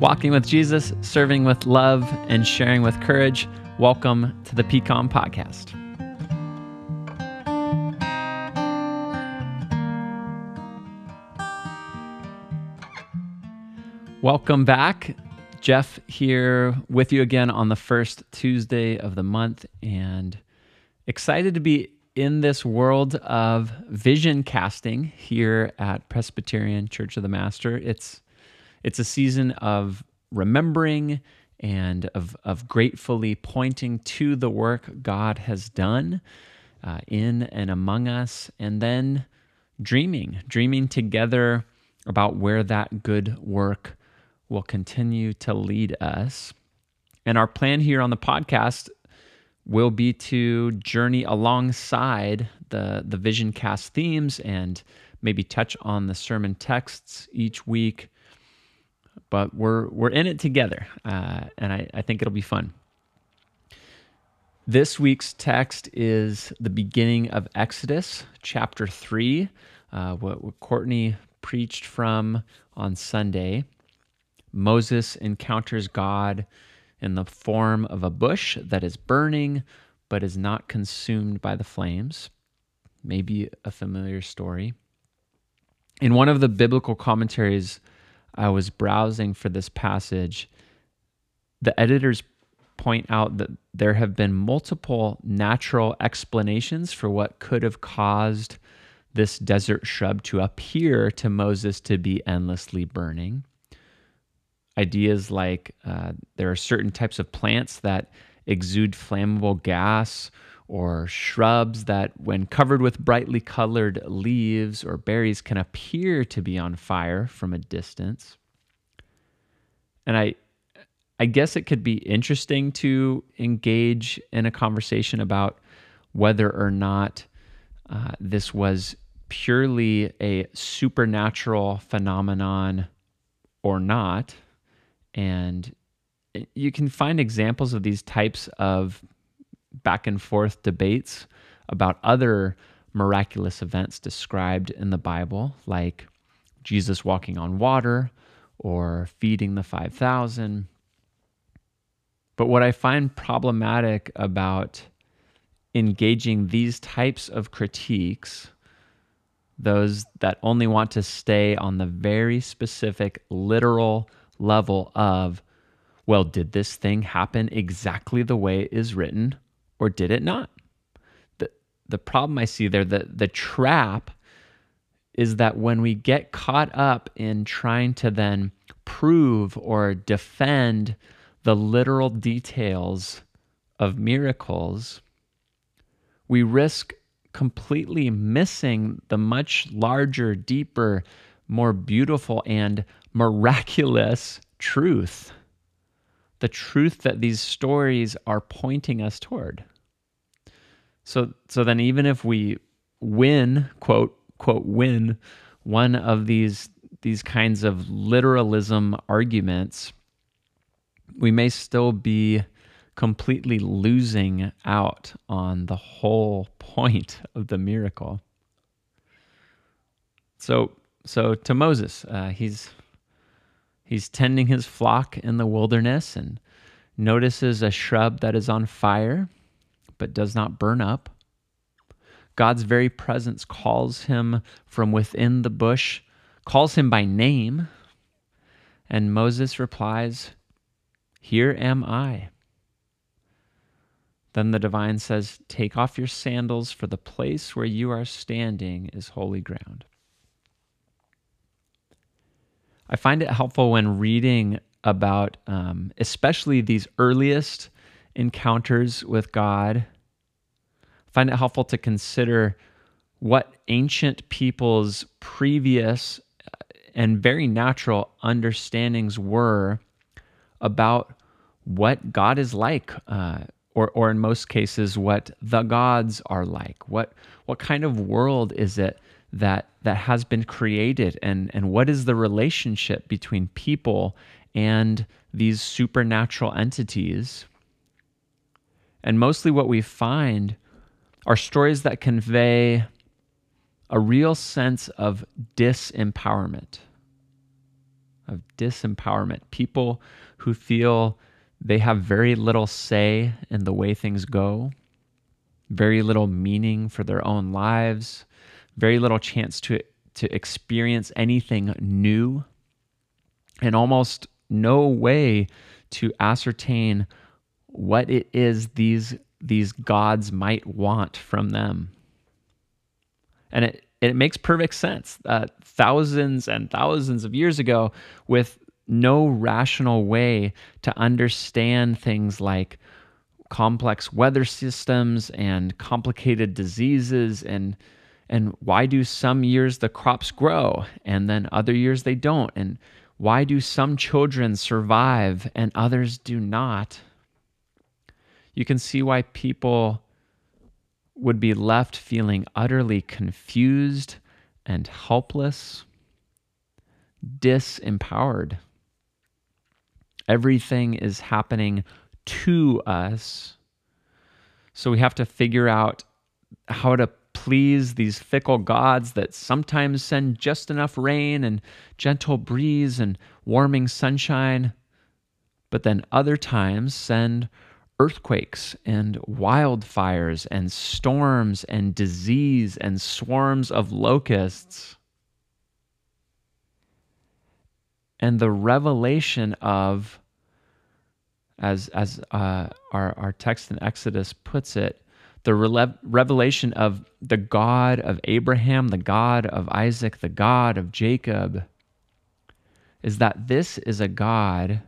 Walking with Jesus, serving with love, and sharing with courage. Welcome to the PCOM podcast. Welcome back. Jeff here with you again on the first Tuesday of the month, and excited to be in this world of vision casting here at Presbyterian Church of the Master. It's it's a season of remembering and of, of gratefully pointing to the work God has done uh, in and among us, and then dreaming, dreaming together about where that good work will continue to lead us. And our plan here on the podcast will be to journey alongside the, the Vision Cast themes and maybe touch on the sermon texts each week but we're we're in it together, uh, and I, I think it'll be fun. This week's text is the beginning of Exodus, chapter three, uh, what, what Courtney preached from on Sunday. Moses encounters God in the form of a bush that is burning but is not consumed by the flames. Maybe a familiar story. In one of the biblical commentaries I was browsing for this passage, the editors point out that there have been multiple natural explanations for what could have caused this desert shrub to appear to Moses to be endlessly burning. Ideas like uh, there are certain types of plants that exude flammable gas or shrubs that, when covered with brightly colored leaves or berries, can appear to be on fire from a distance. And I, I guess it could be interesting to engage in a conversation about whether or not uh, this was purely a supernatural phenomenon or not. And you can find examples of these types of back and forth debates about other miraculous events described in the Bible, like Jesus walking on water or feeding the 5,000. But what I find problematic about engaging these types of critiques, those that only want to stay on the very specific literal level of, well, did this thing happen exactly the way it is written? Or did it not? The, the problem I see there, the, the trap is that when we get caught up in trying to then prove or defend the literal details of miracles, we risk completely missing the much larger, deeper, more beautiful, and miraculous truth the truth that these stories are pointing us toward. So so then even if we win, quote, quote, win one of these these kinds of literalism arguments, we may still be completely losing out on the whole point of the miracle. So, so to Moses, uh, he's He's tending his flock in the wilderness and notices a shrub that is on fire but does not burn up. God's very presence calls him from within the bush, calls him by name, and Moses replies, Here am I. Then the divine says, Take off your sandals, for the place where you are standing is holy ground. I find it helpful when reading about, um, especially these earliest encounters with God. I find it helpful to consider what ancient people's previous uh, and very natural understandings were about what God is like, uh, or, or in most cases, what the gods are like. What, what kind of world is it that that has been created and and what is the relationship between people and these supernatural entities and mostly what we find are stories that convey a real sense of disempowerment of disempowerment. People who feel they have very little say in the way things go, very little meaning for their own lives, very little chance to, to experience anything new, and almost no way to ascertain what it is these, these gods might want from them. And it, it makes perfect sense. Uh, thousands and thousands of years ago, with no rational way to understand things like complex weather systems and complicated diseases and and why do some years the crops grow and then other years they don't? And why do some children survive and others do not? You can see why people would be left feeling utterly confused and helpless disempowered. Everything is happening to us. So we have to figure out how to please these fickle gods that sometimes send just enough rain and gentle breeze and warming sunshine, but then other times send earthquakes and wildfires and storms and disease and swarms of locusts. and the revelation of as as uh, our our text in Exodus puts it, the revelation of the God of Abraham, the God of Isaac, the God of Jacob, is that this is a God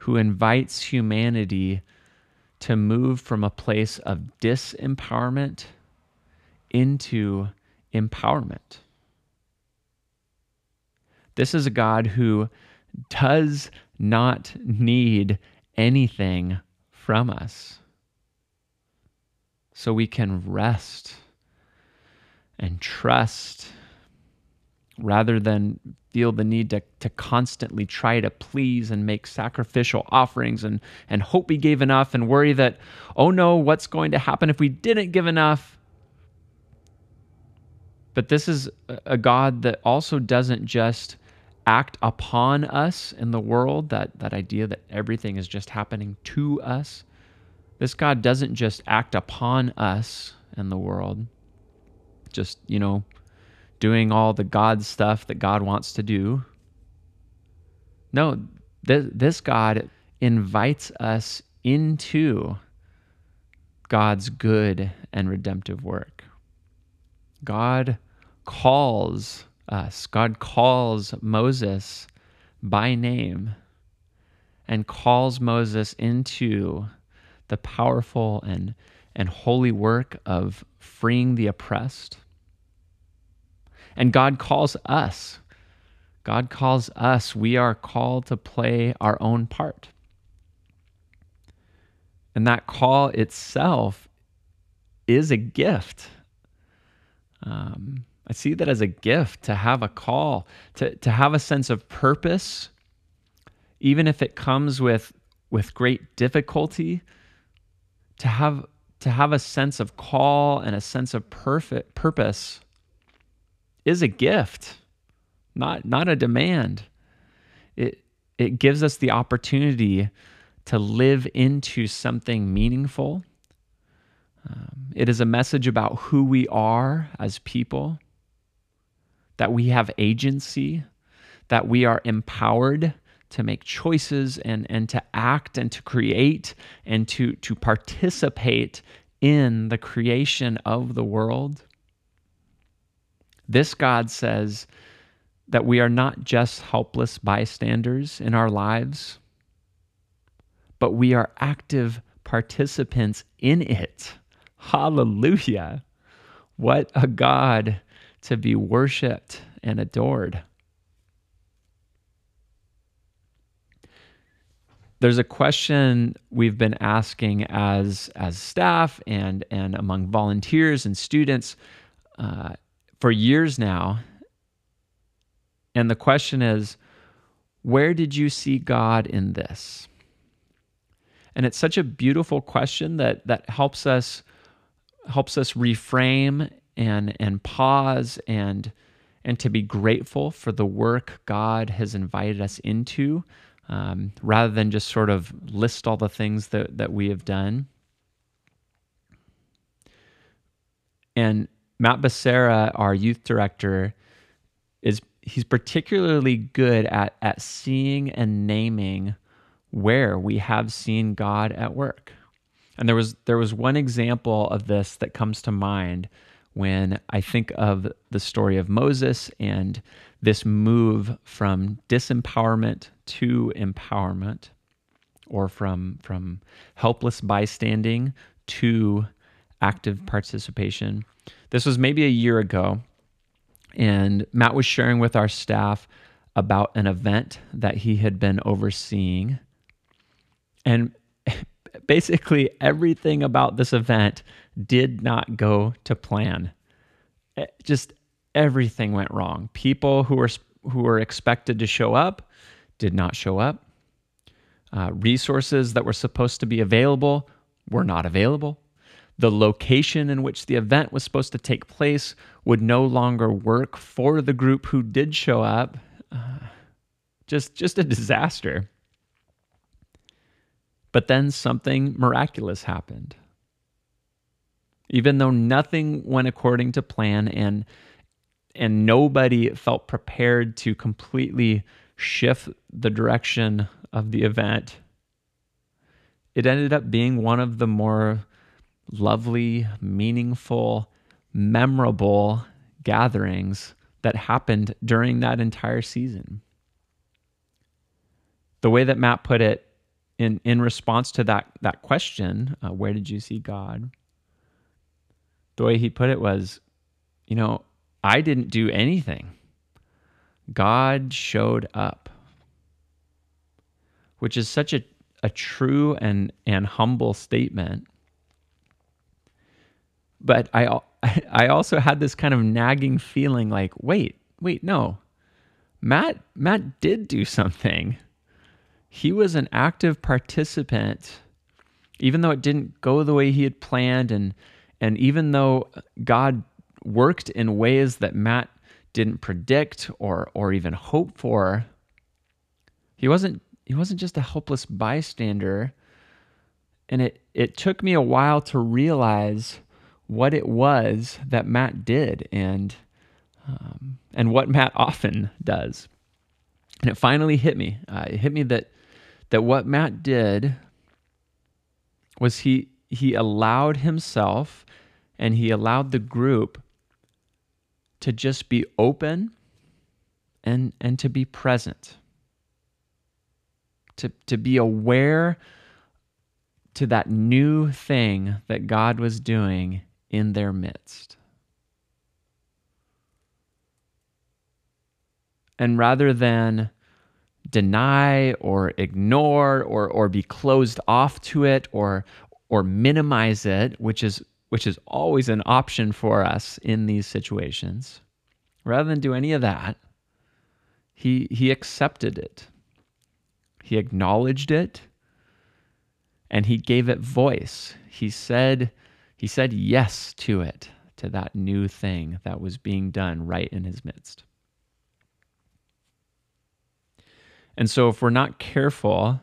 who invites humanity to move from a place of disempowerment into empowerment. This is a God who does not need anything from us. So we can rest and trust rather than feel the need to, to constantly try to please and make sacrificial offerings and, and hope we gave enough and worry that, oh no, what's going to happen if we didn't give enough? But this is a God that also doesn't just act upon us in the world, that, that idea that everything is just happening to us. This God doesn't just act upon us and the world, just, you know, doing all the God stuff that God wants to do. No, th- this God invites us into God's good and redemptive work. God calls us. God calls Moses by name and calls Moses into the powerful and, and holy work of freeing the oppressed. And God calls us. God calls us. We are called to play our own part. And that call itself is a gift. Um, I see that as a gift to have a call, to, to have a sense of purpose, even if it comes with, with great difficulty, to have, to have a sense of call and a sense of perfect purpose is a gift, not, not a demand. It, it gives us the opportunity to live into something meaningful. Um, it is a message about who we are as people that we have agency, that we are empowered to make choices and, and to act and to create and to, to participate in the creation of the world. This God says that we are not just helpless bystanders in our lives, but we are active participants in it. Hallelujah. What a God to be worshiped and adored. There's a question we've been asking as as staff and and among volunteers and students uh, for years now, and the question is, where did you see God in this? And it's such a beautiful question that that helps us helps us reframe and and pause and and to be grateful for the work God has invited us into, um, rather than just sort of list all the things that, that we have done. And Matt Becerra, our youth director, is he's particularly good at at seeing and naming where we have seen God at work. And there was there was one example of this that comes to mind when I think of the story of Moses and this move from disempowerment to empowerment or from from helpless bystanding to active participation. This was maybe a year ago and Matt was sharing with our staff about an event that he had been overseeing. And basically, everything about this event did not go to plan. It, eh, just everything went wrong. People who were who were expected to show up did not show up. Uh, resources that were supposed to be available were not available. The location in which the event was supposed to take place would no longer work for the group who did show up. Uh, just, just a disaster. But then something miraculous happened. Even though nothing went according to plan and and nobody felt prepared to completely shift the direction of the event, it ended up being one of the more lovely, meaningful, memorable gatherings that happened during that entire season. The way that Matt put it in, in response to that, that question, uh, where did you see God? The way he put it was, you know, I didn't do anything. God showed up, which is such a, a true and, and humble statement but I I also had this kind of nagging feeling like, wait, wait, no. Matt Matt did do something. He was an active participant even though it didn't go the way he had planned and and even though God worked in ways that Matt didn't predict or or even hope for, he wasn't he wasn't just a helpless bystander. And it it took me a while to realize what it was that Matt did and um, and what Matt often does. And it finally hit me. Uh, it hit me that that what Matt did was he he allowed himself and he allowed the group to just be open and and to be present. To to be aware to that new thing that God was doing in their midst. And rather than deny or ignore or, or be closed off to it or, or minimize it, which is, which is always an option for us in these situations, rather than do any of that, he, he accepted it. He acknowledged it and he gave it voice. He said, he said yes to it, to that new thing that was being done right in his midst. And so if we're not careful,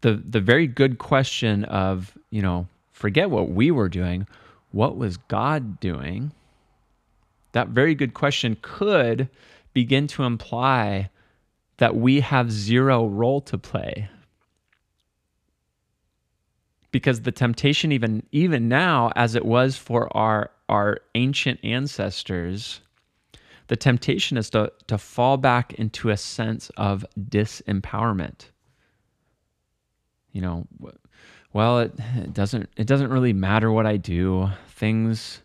the the very good question of, you know, forget what we were doing, what was God doing? That very good question could begin to imply that we have zero role to play because the temptation even even now as it was for our our ancient ancestors the temptation is to to fall back into a sense of disempowerment you know well it, it doesn't it doesn't really matter what i do things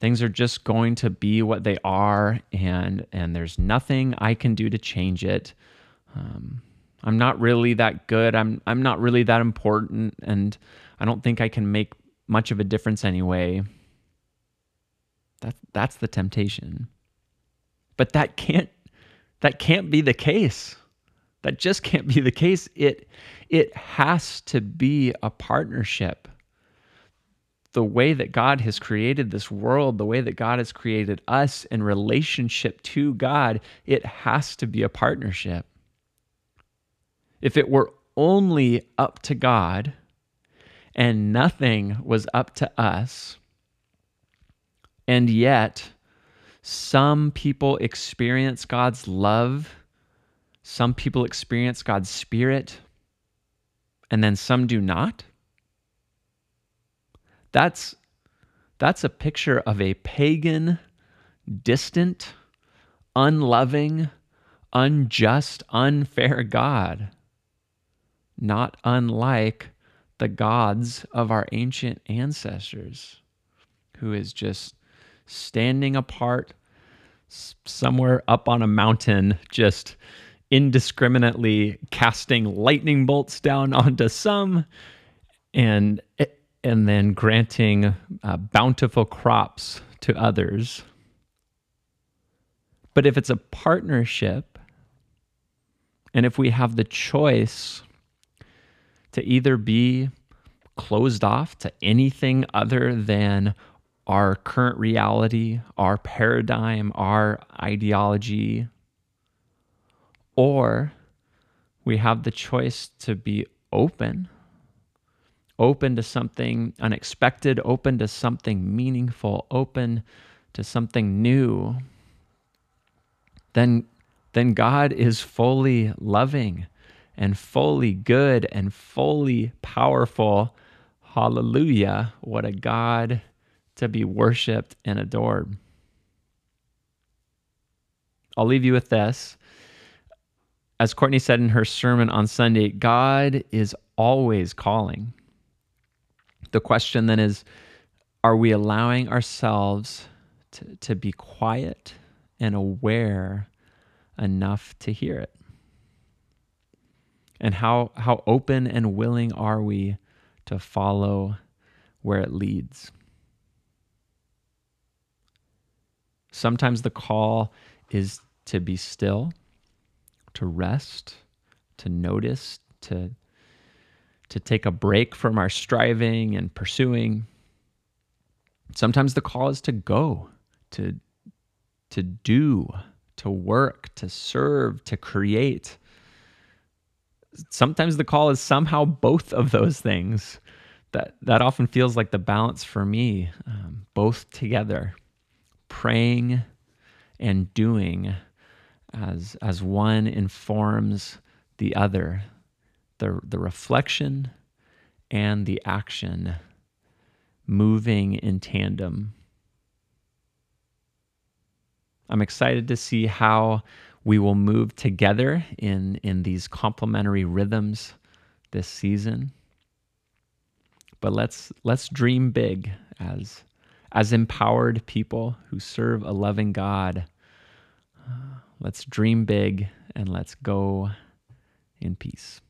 things are just going to be what they are and and there's nothing i can do to change it um, i'm not really that good i'm i'm not really that important and I don't think I can make much of a difference anyway. That that's the temptation. But that can't that can't be the case. That just can't be the case. It it has to be a partnership. the way that God has created this world, the way that God has created us in relationship to God, it has to be a partnership. If it were only up to God and nothing was up to us, and yet some people experience God's love, some people experience God's spirit, and then some do not that's that's a picture of a pagan, distant, unloving, unjust, unfair God. Not unlike the gods of our ancient ancestors, who is just standing apart somewhere up on a mountain, just indiscriminately casting lightning bolts down onto some and and then granting uh, bountiful crops to others. But if it's a partnership, and if we have the choice to either be closed off to anything other than our current reality, our paradigm, our ideology, or we have the choice to be open open to something unexpected, open to something meaningful, open to something new, then, then God is fully loving and fully good and fully powerful. Hallelujah. What a God to be worshiped and adored. I'll leave you with this. As Courtney said in her sermon on Sunday, God is always calling the question then is are we allowing ourselves to, to be quiet and aware enough to hear it? And how, how open and willing are we to follow where it leads? Sometimes the call is to be still, to rest, to notice, to to take a break from our striving and pursuing. Sometimes the call is to go, to, to do, to work, to serve, to create. Sometimes the call is somehow both of those things. That, that often feels like the balance for me, um, both together, praying and doing as, as one informs the other the, the reflection and the action moving in tandem. I'm excited to see how we will move together in, in these complementary rhythms this season. But let's let's dream big as as empowered people who serve a loving God. Let's dream big and let's go in peace.